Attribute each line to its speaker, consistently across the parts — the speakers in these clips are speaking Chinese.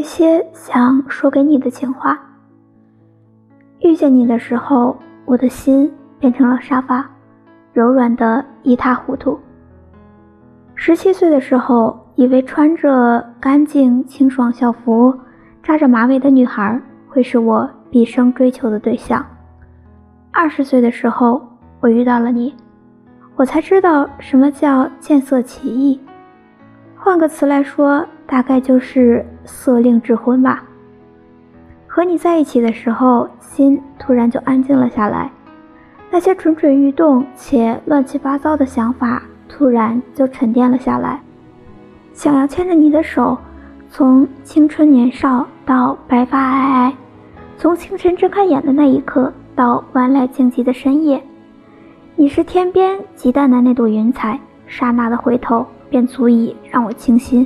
Speaker 1: 一些想说给你的情话。遇见你的时候，我的心变成了沙发，柔软的一塌糊涂。十七岁的时候，以为穿着干净清爽校服、扎着马尾的女孩会是我毕生追求的对象。二十岁的时候，我遇到了你，我才知道什么叫见色起意。换个词来说，大概就是色令智昏吧。和你在一起的时候，心突然就安静了下来，那些蠢蠢欲动且乱七八糟的想法突然就沉淀了下来。想要牵着你的手，从青春年少到白发皑皑，从清晨睁开眼的那一刻到万籁静寂的深夜，你是天边极淡的那朵云彩，刹那的回头。便足以让我倾心。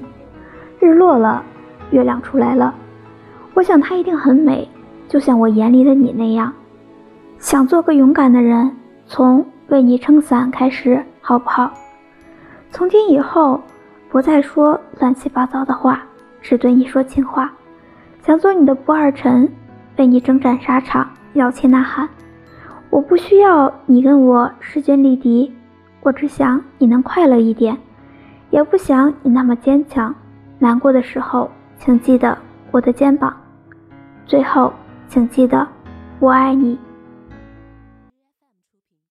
Speaker 1: 日落了，月亮出来了，我想它一定很美，就像我眼里的你那样。想做个勇敢的人，从为你撑伞开始，好不好？从今以后，不再说乱七八糟的话，只对你说情话。想做你的不二臣，为你征战沙场，摇旗呐喊。我不需要你跟我势均力敌，我只想你能快乐一点。也不想你那么坚强，难过的时候，请记得我的肩膀。最后，请记得，我爱你。